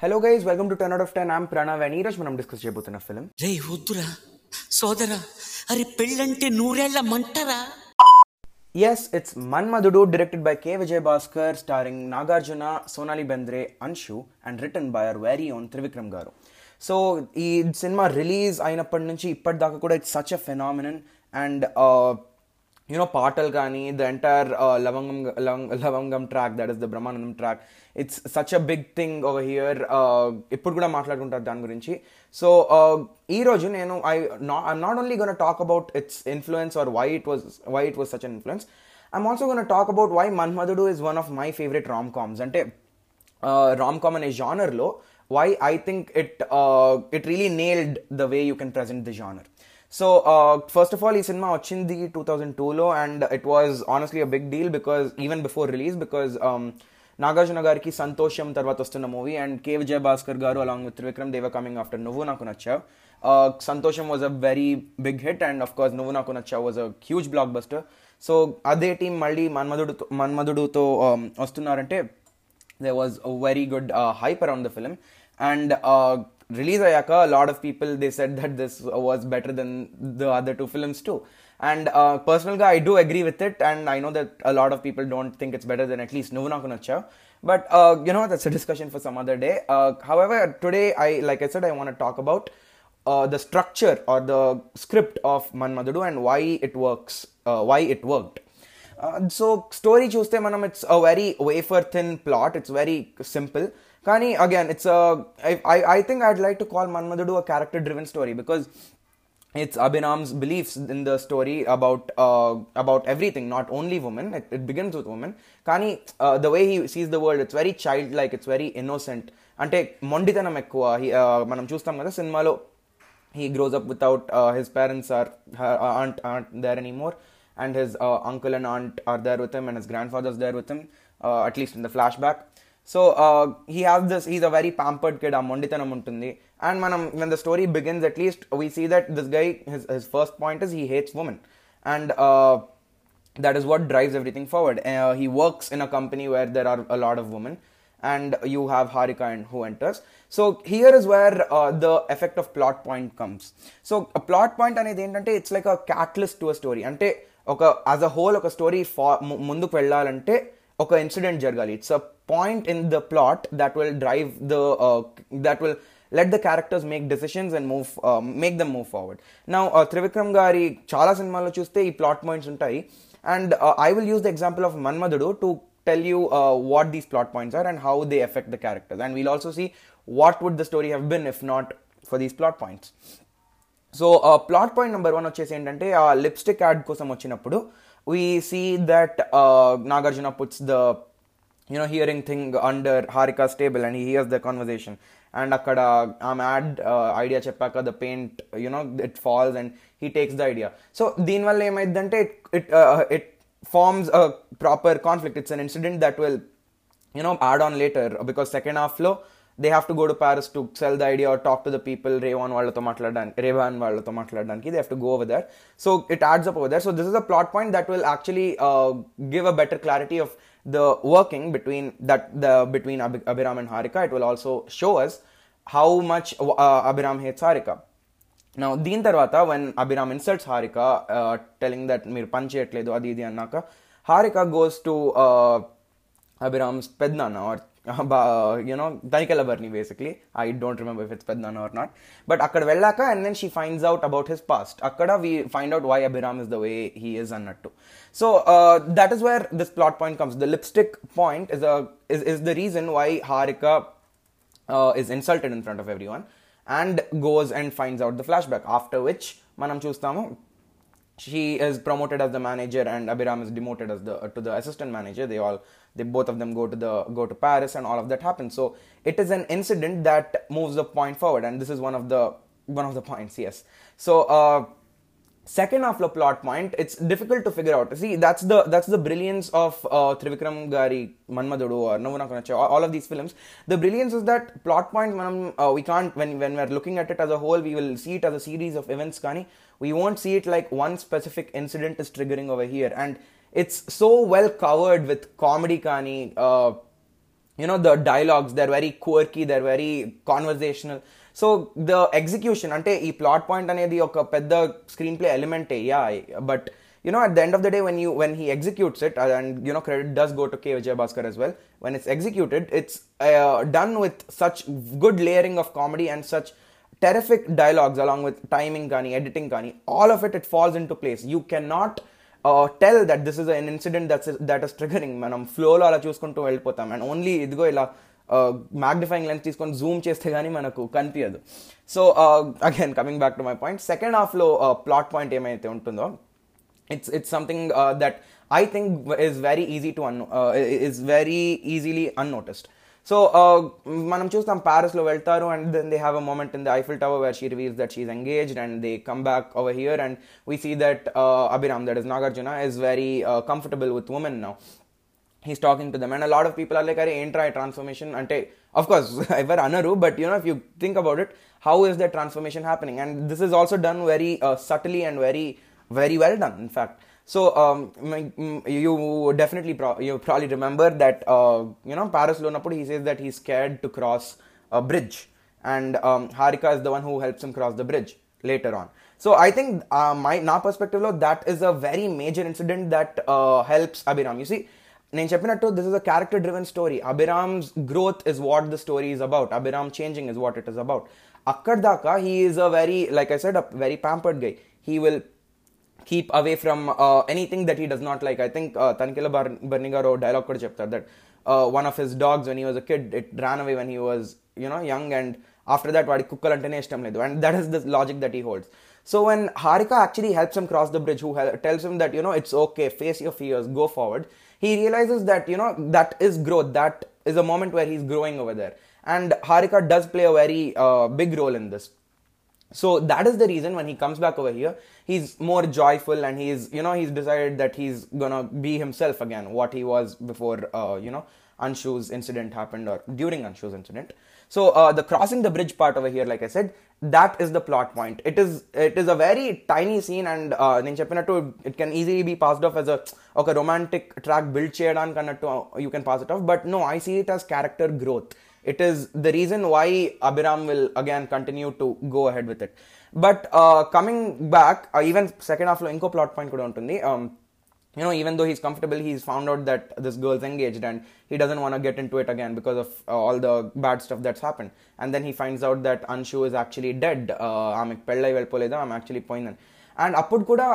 Hello guys welcome to ten out of ten am Pranav and ఈరోజు మనం discuss చేయబోతున్న film రే వద్దురా. సోదరా అరే పెళ్ళంటే నూరేళ్ళ మంటరా? Yes it's Manmadhudu directed by K Vijay Bhaskar starring Nagarjuna Sonali Bendre Anshu and written by our very own Trivikram garu so ఈ cinema release అయినప్పటి నుంచి ఇప్పటిదాకా కూడా it's such a phenomenon and you know పాటలు కానీ the entire Lavangam Lavangam track that is the Brahmanandam track it's such a big thing over here ఇప్పుడు కూడా మాట్లాడుకుంటారు దాని గురించి. సో ఈరోజు నేను I I'm not only gonna talk about its influence or why it was why it was such an influence I'm also gonna talk about why Manmadhudu is one of my favourite rom coms అంటే rom com అనే జానర్లో why I think it it really nailed the way you can present the genre so first of all ఈ cinema వచ్చింది two thousand టూలో and it was honestly a big deal because even before release because Nagarjuna గారికి సంతోషం తర్వాత వస్తున్న movie and K Vijay Bhaskar garu along with Trivikram దేవ coming after Nuvvu Naaku Nachavu. Santosham was a very big hit and of course Nuvvu Naaku Nachavu was a huge blockbuster so అదే team మళ్ళీ మన్మధుడు మన్మధుడుతో వస్తున్నారంటే they was a very good hype around the film and release Ayaka, a lot of people they said that this was better than the other two films too. And uh, I do agree with it, and I know that a lot of people don't think it's better than at least Novuna But uh, you know that's a discussion for some other day. Uh, however, today I, like I said, I want to talk about uh, the structure or the script of Manmadudu and why it works, uh, why it worked. Uh, so story choose manam, it's a very wafer thin plot. It's very simple. Kani again, it's a I, I I think I'd like to call Manmadhu a character-driven story because it's Abiram's beliefs in the story about uh, about everything, not only women. It, begins with women. Kani uh, the way he sees the world, it's very childlike. It's very innocent. అంటే he ఎక్కువ మనం చూస్తాం కదా సినిమాలో he grows up without his parents or aunt aunt there any more and his uncle and aunt are there with him and his grandfathers there with him at least in the flashback the flashback so uh, he has this he's a very pampered kid ఆ మొండితనం ఉంటుంది and మనం when the story begins at least we see that this guy his, his first point is he hates women and uh, that is what drives everything forward uh, he works in a company where there are a lot of women and you have Harika and who enters. So here is where uh, the effect of plot point comes. So a plot point అనేది ఏంటంటే it's like a catalyst to a story అంటే ఒక as a whole ఒక story ఫా ముందుకు వెళ్ళాలంటే ఒక incident జరగాలి. It's a point in the plot that will drive the that will let the characters make decisions and move make them move forward నా త్రివిక్రమ్ గారి చాలా సినిమాల్లో చూస్తే ఈ ప్లాట్ పాయింట్స్ ఉంటాయి. And I will use the example of Manmadhudu to tell you what these plot points are and how they affect the characters and we'll also see what would the story story been if not for these plot points so plot point number one వచ్చేసి ఏంటంటే ఆ lipstick add కోసం వచ్చినప్పుడు we see that Nagarjuna puts the you know hearing thing under Harika's table and here's the conversation and అక్కడ ఆమె add idea చెప్పాక the paint you know it falls and he takes the idea so దీనివల్ల ఏమైందంటే it it forms a proper conflict. It's an incident that will, you know, add on later because second half flow they have to go to Paris to sell the idea or talk to the people. Revan వాళ్ళతో మాట్లాడడానికి రేవాన్ వాళ్ళతో మాట్లాడడానికి they have to go over there. So it adds up over there. So this is a plot point that will actually uh, give a better clarity of the working between that the between Abhi- Abhiram and Harika. It will also show us how much uh, Abhiram hates Harika. నా దీని తర్వాత when Abhiram insults Harika telling that మీరు పని చేయట్లేదు అది ఇది అన్నాక Harika goes to Abhiram's పెద్దనాన్న or you know Tanikella Bharani basically. I don't remember if it's Pednana or not. But akkada vellaka and then she finds out about his past. Akkada we find out why Abiram is the way he is and not to. So uh, that is where this plot point comes. The lipstick point is a is, the reason why Harika uh, is insulted in front of everyone and goes and finds out the flashback. After which manam chustamu she is promoted as the manager and Abiram is demoted as the to the assistant manager. They all they both of them go to the go to Paris and all of that happens. So it is an incident that moves the point forward and this is one of the one of the points yes. So uh second half of plot point it's difficult to figure out. See that's the that's the brilliance of uh, trivikram gari manmadudu or Novu Naku Nachavu, all of these films. The brilliance is that plot points manam uh, we can't when when we're looking at it as a whole we will see it as a series of events kani. We won't see it like one specific incident is triggering over here. And it's so well covered with comedy kani uh, you know the dialogues they're very quirky they're very conversational so the execution అంటే ఈ plot point అనేది ఒక పెద్ద screenplay ఎలిమెంటే yeah but you know at the end of the day when you when he executes it uh, and you know credit does go to k vijay bhaskar as well when it's executed it's uh, done with such good layering of comedy and such terrific dialogues along with timing gani editing gani all of it it falls into place you cannot uh, tell that this is an incident that's that is triggering మనం ఫ్లోలో అలా చూసుకుంటూ వెళ్ళిపోతాం and only ఇదిగో ఇలా magnifying lens తీసుకొని Zoom చేస్తే కానీ మనకు కనిపించదు so again coming back to my point second హాఫ్లో ప్లాట్ పాయింట్ ఏమైతే ఉంటుందో it's it's something uh, that I think is very easy to un- uh, is very easily unnoticed. So మనం చూస్తాం ప్యారిస్లో వెళ్తారు and then they have a moment in the Eiffel tower where she reveals that she's engaged and they come back over here and we see that Abhiram that is Nagarjuna is very comfortable with women now he's talking to them. And a lot of people are like are right transformation. Ante of course ever anaru but you know if you think about it how is that transformation happening? And this is also done very uh, subtly and very very well done in fact. So um, you definitely pro- you probably remember that uh, you know paris lonapudi he says that he's scared to cross a bridge. And um, harika is the one who helps him cross the bridge later on. So i think uh, my na perspective lo, that is a very major incident that uh, helps abhiram. You see నేను చెప్పినట్టు this is a character driven story Abhiram's growth is what the story is about Abhiram changing is what it is about అక్కడ దాకా he is a very like I said a very pampered guy he will keep away from anything that he does not like I think Tanikella Bharani garu dialogue కూడా చెప్తారు that one of his dogs when he was a kid it ran away when he was you know young and after that వాడికి కుక్కలు అంటేనే ఇష్టం లేదు and that is the logic that he holds so when Harika actually helps him cross the bridge, who tells him that, you know, it's okay, face your fears, go forward, he realizes that, you know, that is growth. That is a moment where he's growing over there. And Harika does play a very uh, big role in this. So that is the reason when he comes back over here, he's more joyful and he's, you know, he's decided that he's gonna be himself again, what he was before, uh, you know, Anshu's incident happened or during Anshu's incident. So uh, the crossing the bridge part over here, like I said, that is the plot point. It is it is a very tiny scene and నేను చెప్పినట్టు it can easily be passed off as a ఒక romantic track build చేయడానికి అన్నట్టు you can pass it off. But no, I see it as character growth. It is the reason why Abhiram will again continue to go ahead with it. But uh, coming back, uh, even second half లో ఇంకో plot point కూడా ఉంటుంది. Um, you know, even though he's comfortable, he's found out that this girl's engaged and he doesn't want to get into it again because of uh, all the bad stuff that's happened. And then he finds out that Anshu is actually dead. ఆమెకు పెళ్ళై వెళ్ళిపోలేదు ఆమె actually పోయిందని and అప్పుడు కూడా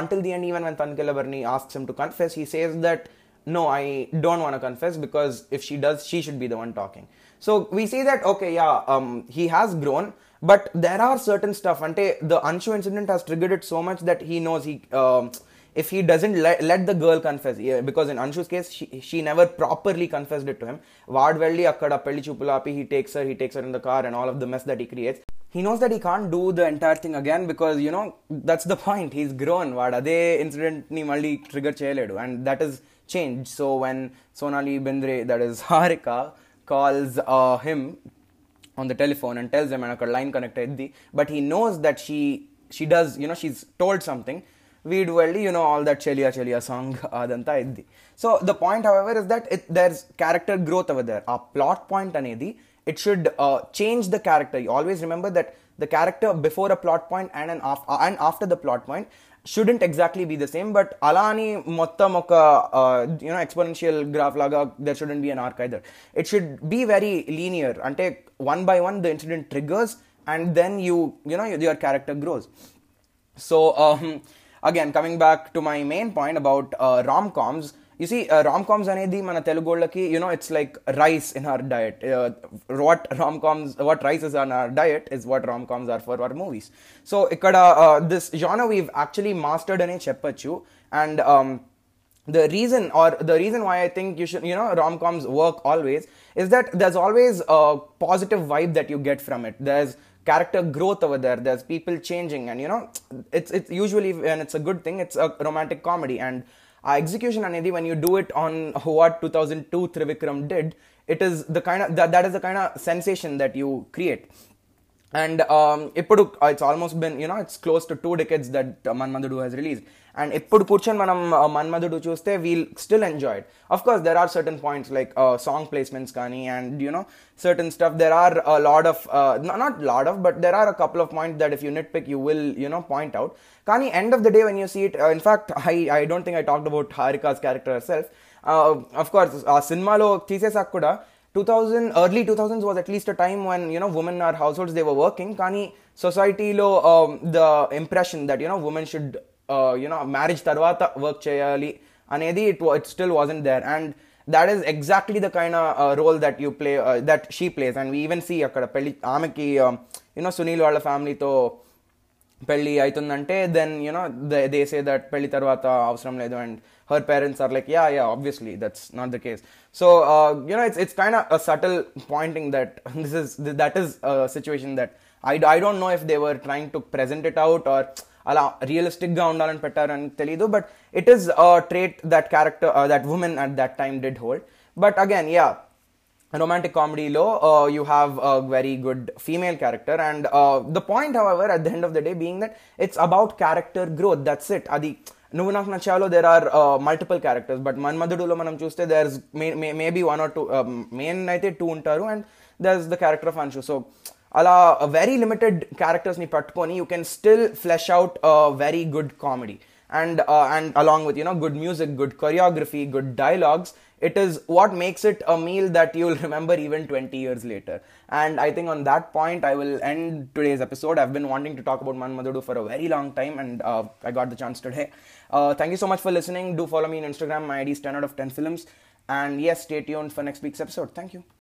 until the end even when తన్కెలవర్ని asks him to confess he says that no, I don't want to confess because if she does, she should be the one talking. So we see that, okay, yeah, um, he has grown, but there are certain stuff. And the Anshu incident has triggered it so much that he knows he, um, if he doesn't let, let the girl confess, yeah, because in Anshu's case, she, she never properly confessed it to him. Vaad velli akkada pelli chupulapi, he takes her, he takes her in the car and all of the mess that he creates. He knows that he can't do the entire thing again because, you know, that's the point. He's grown. Vaad ade incident ni malli trigger cheyaledu. And that is changed. So when Sonali Bendre, that is Harika, calls uh, him on the telephone and tells him and a line connected, but he knows that she she does, you know, she's told something We'd వెళ్ళి you know all that Cheliya Cheliya song అదంతా ఇద్ది so the point however is that it దర్స్ character growth hour there ఆ plot point అనేది it should change the character you always remember that the character before a plot point and and and after the plot point student exactly be the same but అలా అని మొత్తం ఒక you know exponential graph లాగా there student be an arc either it should be very linear అంటే one by one the incident triggers and then you you know your character grows so again coming back to my main point about uh, rom-coms you see uh, rom-coms అనేది మన తెలుగోళ్ళకి you know it's like rice in our diet uh, what rom-coms what rice is on our diet is what rom-coms are for our movies so ఇక్కడ uh, this genre we've actually mastered అనే చెప్పొచ్చు and um, the reason or the reason why I think you should, you know, rom coms work always is that there's always a positive vibe that you get from it. There's character growth over there. There's people changing, and you know, it's it's usually when it's a good thing, it's a romantic comedy. And our execution, Anedi, when you do it on what 2002 Trivikram did, it is the kind of that, that is the kind of sensation that you create. And ఇప్పుడు it's almost been you know it's close to two decades that Manmadhudu has release and ఎప్పుడు కూర్చొని మనం మన్మధుడు చూస్తే we'll still enjoyed of course there are certain points like song placements కానీ and you know certain stuff there are lot of not lot of but there are a couple of points that if you nitpick you will you know point out కానీ end of the day when you see it in fact I I don't think I talked about Harika's character self of course ఆ సినిమాలో తీసేసాక కూడా 2000 early 2000s was at least a time when you know women are households they were working. కానీ సొసైటీలో the impression that you know women should you know marriage తర్వాత work చేయాలి అనేది it it still wasn't there and that is exactly the kind role that you play that she plays and we even see అక్కడ పెళ్ళి ఆమెకి um, you know Sunil వాళ్ళ ఫ్యామిలీతో పెళ్ళి అవుతుందంటే then you know they say that పెళ్ళి తర్వాత అవసరం లేదు. And her parents are like yeah yeah obviously that's not the case so you know it's it's kind a subtle Poynting that this is that is situation that I I don't know if they were trying to present it out are అలా రియలిస్టిక్గా ఉండాలని పెట్టారని తెలియదు but it is trait that character that women at that time did hold but again yeah romantic comedy low uh, you have a very good female character and uh, the point however at the end of the day being that it's about character growth that's it adi నువ్వు నాకు నచ్చాలో there are multiple characters but మన్మధుడులో మనం చూస్తే there is maybe one or two main అయితే two ఉంటారు and there is the character of Anshu so అలా very limited క్యారెక్టర్స్ని పట్టుకొని you can still flesh out very good comedy and uh, and along with you know good music good choreography good dialogues it is what makes it a meal that you'll remember even 20 years later. And i think on that point i will end today's episode. I've been wanting to talk about manmadudu for a very long time and uh, i got the chance today. Uh, thank you so much for listening. Do follow me on instagram. My id is 10 out of 10 films. And yes stay tuned for next week's episode. Thank you